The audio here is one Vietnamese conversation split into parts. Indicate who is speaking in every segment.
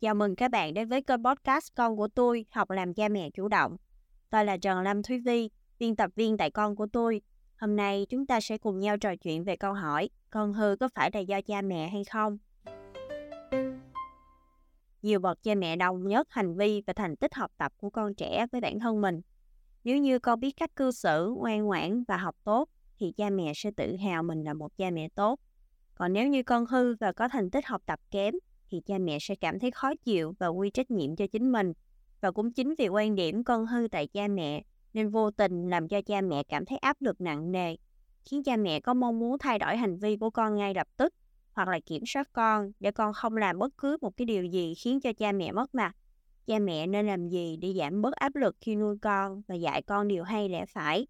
Speaker 1: Chào mừng các bạn đến với kênh podcast Con của tôi, học làm cha mẹ chủ động. Tôi là Trần Lâm Thúy Vi, biên tập viên tại Con của tôi. Hôm nay chúng ta sẽ cùng nhau trò chuyện về câu hỏi con hư có phải là do cha mẹ hay không? Nhiều bậc cha mẹ đồng nhất hành vi và thành tích học tập của con trẻ với bản thân mình. Nếu như con biết cách cư xử, ngoan ngoãn và học tốt, thì cha mẹ sẽ tự hào mình là một cha mẹ tốt. Còn nếu như con hư và có thành tích học tập kém, thì cha mẹ sẽ cảm thấy khó chịu và quy trách nhiệm cho chính mình. Và cũng chính vì quan điểm con hư tại cha mẹ nên vô tình làm cho cha mẹ cảm thấy áp lực nặng nề, khiến cha mẹ có mong muốn thay đổi hành vi của con ngay lập tức hoặc là kiểm soát con để con không làm bất cứ một cái điều gì khiến cho cha mẹ mất mặt. Cha mẹ nên làm gì để giảm bớt áp lực khi nuôi con và dạy con điều hay lẽ phải.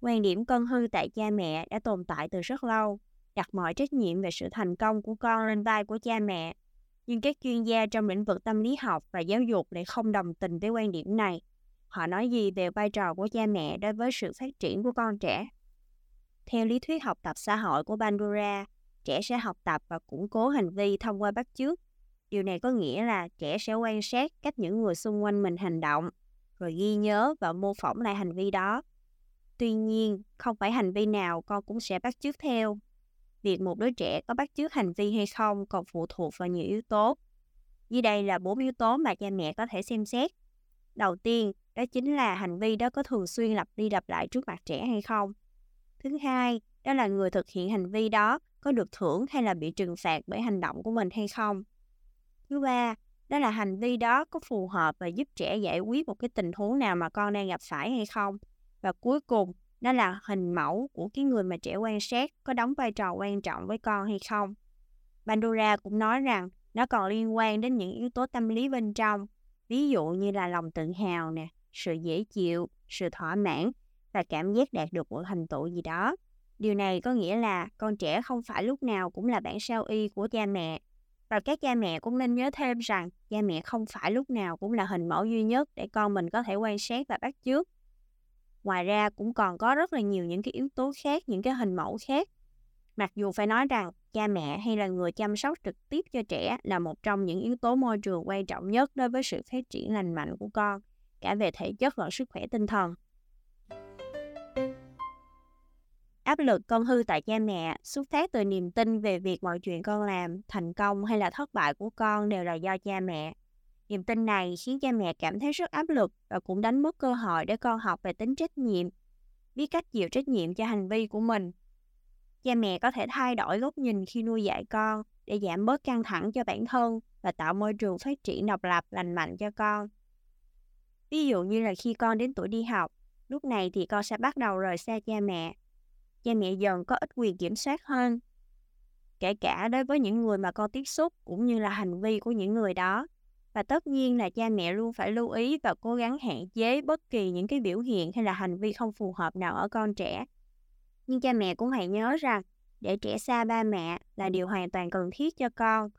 Speaker 1: Quan điểm con hư tại cha mẹ đã tồn tại từ rất lâu, đặt mọi trách nhiệm về sự thành công của con lên vai của cha mẹ. Nhưng các chuyên gia trong lĩnh vực tâm lý học và giáo dục lại không đồng tình với quan điểm này. Họ nói gì về vai trò của cha mẹ đối với sự phát triển của con trẻ? Theo lý thuyết học tập xã hội của Bandura, trẻ sẽ học tập và củng cố hành vi thông qua bắt chước. Điều này có nghĩa là trẻ sẽ quan sát cách những người xung quanh mình hành động, rồi ghi nhớ và mô phỏng lại hành vi đó. Tuy nhiên, không phải hành vi nào con cũng sẽ bắt chước theo. Việc một đứa trẻ có bắt chước hành vi hay không còn phụ thuộc vào nhiều yếu tố. Dưới đây là bốn yếu tố mà cha mẹ có thể xem xét. Đầu tiên, đó chính là hành vi đó có thường xuyên lặp đi lặp lại trước mặt trẻ hay không. Thứ hai, đó là người thực hiện hành vi đó có được thưởng hay là bị trừng phạt bởi hành động của mình hay không. Thứ ba, đó là hành vi đó có phù hợp và giúp trẻ giải quyết một cái tình huống nào mà con đang gặp phải hay không. Và cuối cùng, đó là hình mẫu của cái người mà trẻ quan sát có đóng vai trò quan trọng với con hay không. Bandura cũng nói rằng nó còn liên quan đến những yếu tố tâm lý bên trong, ví dụ như là lòng tự hào nè, sự dễ chịu, sự thỏa mãn và cảm giác đạt được một thành tựu gì đó. Điều này có nghĩa là con trẻ không phải lúc nào cũng là bản sao y của cha mẹ. Và các cha mẹ cũng nên nhớ thêm rằng cha mẹ không phải lúc nào cũng là hình mẫu duy nhất để con mình có thể quan sát và bắt chước. Ngoài ra cũng còn có rất là nhiều những cái yếu tố khác, những cái hình mẫu khác. Mặc dù phải nói rằng cha mẹ hay là người chăm sóc trực tiếp cho trẻ là một trong những yếu tố môi trường quan trọng nhất đối với sự phát triển lành mạnh của con, cả về thể chất lẫn sức khỏe tinh thần. Áp lực con hư tại cha mẹ xuất phát từ niềm tin về việc mọi chuyện con làm, thành công hay là thất bại của con đều là do cha mẹ. Niềm tin này khiến cha mẹ cảm thấy rất áp lực và cũng đánh mất cơ hội để con học về tính trách nhiệm, biết cách chịu trách nhiệm cho hành vi của mình. Cha mẹ có thể thay đổi góc nhìn khi nuôi dạy con để giảm bớt căng thẳng cho bản thân và tạo môi trường phát triển độc lập lành mạnh cho con. Ví dụ như là khi con đến tuổi đi học, lúc này thì con sẽ bắt đầu rời xa cha mẹ cha mẹ dần có ít quyền kiểm soát hơn. Kể cả đối với những người mà con tiếp xúc cũng như là hành vi của những người đó. Và tất nhiên là cha mẹ luôn phải lưu ý và cố gắng hạn chế bất kỳ những cái biểu hiện hay là hành vi không phù hợp nào ở con trẻ. Nhưng cha mẹ cũng hãy nhớ rằng để trẻ xa ba mẹ là điều hoàn toàn cần thiết cho con.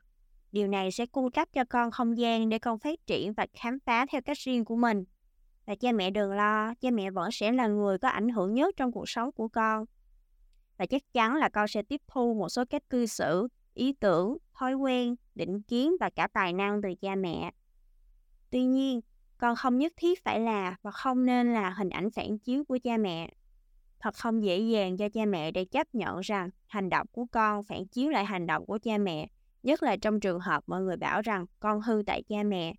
Speaker 1: Điều này sẽ cung cấp cho con không gian để con phát triển và khám phá theo cách riêng của mình. Và cha mẹ đừng lo, cha mẹ vẫn sẽ là người có ảnh hưởng nhất trong cuộc sống của con và chắc chắn là con sẽ tiếp thu một số cách cư xử, ý tưởng, thói quen, định kiến và cả tài năng từ cha mẹ. Tuy nhiên, con không nhất thiết phải là và không nên là hình ảnh phản chiếu của cha mẹ. Thật không dễ dàng cho cha mẹ để chấp nhận rằng hành động của con phản chiếu lại hành động của cha mẹ, nhất là trong trường hợp mọi người bảo rằng con hư tại cha mẹ.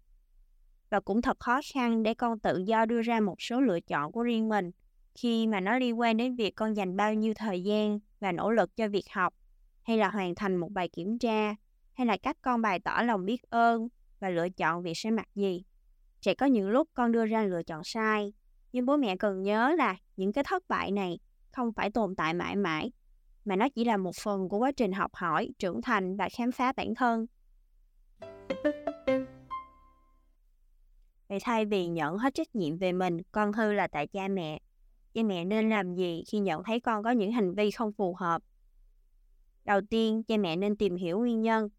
Speaker 1: Và cũng thật khó khăn để con tự do đưa ra một số lựa chọn của riêng mình khi mà nó liên quan đến việc con dành bao nhiêu thời gian và nỗ lực cho việc học hay là hoàn thành một bài kiểm tra hay là cách con bày tỏ lòng biết ơn và lựa chọn việc sẽ mặc gì. Sẽ có những lúc con đưa ra lựa chọn sai, nhưng bố mẹ cần nhớ là những cái thất bại này không phải tồn tại mãi mãi, mà nó chỉ là một phần của quá trình học hỏi, trưởng thành và khám phá bản thân. Vậy thay vì nhận hết trách nhiệm về mình, con hư là tại cha mẹ, cha mẹ nên làm gì khi nhận thấy con có những hành vi không phù hợp đầu tiên cha mẹ nên tìm hiểu nguyên nhân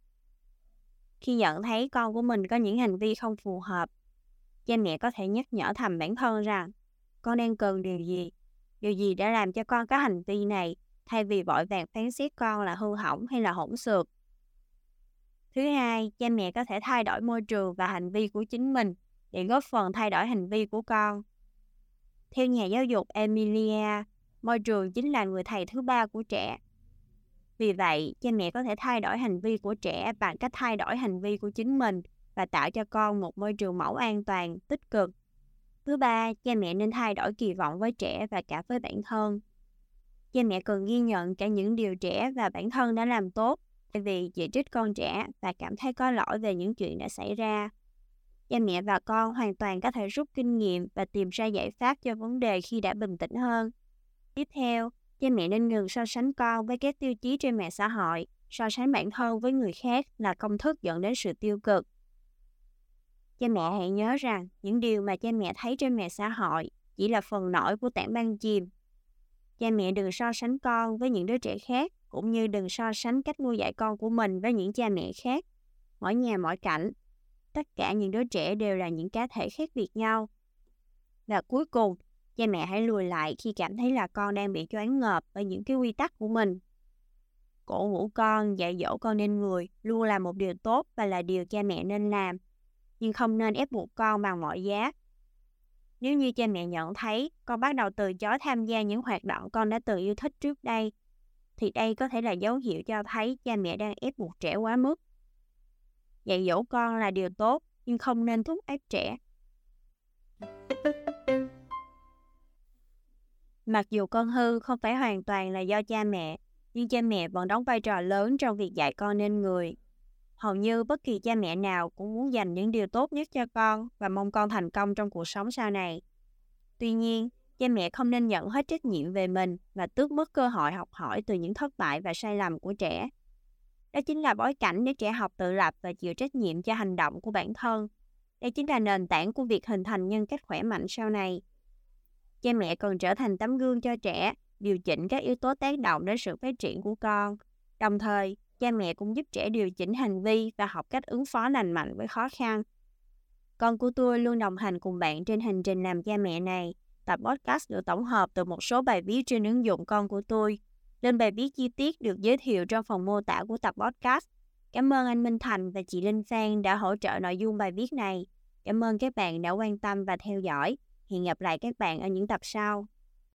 Speaker 1: khi nhận thấy con của mình có những hành vi không phù hợp cha mẹ có thể nhắc nhở thầm bản thân rằng con đang cần điều gì điều gì đã làm cho con có hành vi này thay vì vội vàng phán xét con là hư hỏng hay là hỗn xược Thứ hai, cha mẹ có thể thay đổi môi trường và hành vi của chính mình để góp phần thay đổi hành vi của con. Theo nhà giáo dục Emilia, môi trường chính là người thầy thứ ba của trẻ. Vì vậy, cha mẹ có thể thay đổi hành vi của trẻ bằng cách thay đổi hành vi của chính mình và tạo cho con một môi trường mẫu an toàn, tích cực. Thứ ba, cha mẹ nên thay đổi kỳ vọng với trẻ và cả với bản thân. Cha mẹ cần ghi nhận cả những điều trẻ và bản thân đã làm tốt, thay vì chỉ trích con trẻ và cảm thấy có lỗi về những chuyện đã xảy ra. Cha mẹ và con hoàn toàn có thể rút kinh nghiệm và tìm ra giải pháp cho vấn đề khi đã bình tĩnh hơn. Tiếp theo, cha mẹ nên ngừng so sánh con với các tiêu chí trên mạng xã hội. So sánh bản thân với người khác là công thức dẫn đến sự tiêu cực. Cha mẹ hãy nhớ rằng những điều mà cha mẹ thấy trên mạng xã hội chỉ là phần nổi của tảng băng chìm. Cha mẹ đừng so sánh con với những đứa trẻ khác, cũng như đừng so sánh cách nuôi dạy con của mình với những cha mẹ khác. Mỗi nhà mỗi cảnh, tất cả những đứa trẻ đều là những cá thể khác biệt nhau. Và cuối cùng, cha mẹ hãy lùi lại khi cảm thấy là con đang bị choáng ngợp bởi những cái quy tắc của mình. Cổ vũ con, dạy dỗ con nên người luôn là một điều tốt và là điều cha mẹ nên làm, nhưng không nên ép buộc con bằng mọi giá. Nếu như cha mẹ nhận thấy con bắt đầu từ chối tham gia những hoạt động con đã từng yêu thích trước đây, thì đây có thể là dấu hiệu cho thấy cha mẹ đang ép buộc trẻ quá mức. Dạy dỗ con là điều tốt, nhưng không nên thúc ép trẻ. Mặc dù con hư không phải hoàn toàn là do cha mẹ, nhưng cha mẹ vẫn đóng vai trò lớn trong việc dạy con nên người. Hầu như bất kỳ cha mẹ nào cũng muốn dành những điều tốt nhất cho con và mong con thành công trong cuộc sống sau này. Tuy nhiên, cha mẹ không nên nhận hết trách nhiệm về mình và tước mất cơ hội học hỏi từ những thất bại và sai lầm của trẻ. Đó chính là bối cảnh để trẻ học tự lập và chịu trách nhiệm cho hành động của bản thân. Đây chính là nền tảng của việc hình thành nhân cách khỏe mạnh sau này. Cha mẹ cần trở thành tấm gương cho trẻ, điều chỉnh các yếu tố tác động đến sự phát triển của con. Đồng thời, cha mẹ cũng giúp trẻ điều chỉnh hành vi và học cách ứng phó lành mạnh với khó khăn. Con của tôi luôn đồng hành cùng bạn trên hành trình làm cha mẹ này. Tập podcast được tổng hợp từ một số bài viết trên ứng dụng con của tôi. Lên bài viết chi tiết được giới thiệu trong phần mô tả của tập podcast. Cảm ơn anh Minh Thành và chị Linh Phan đã hỗ trợ nội dung bài viết này. Cảm ơn các bạn đã quan tâm và theo dõi. Hẹn gặp lại các bạn ở những tập sau.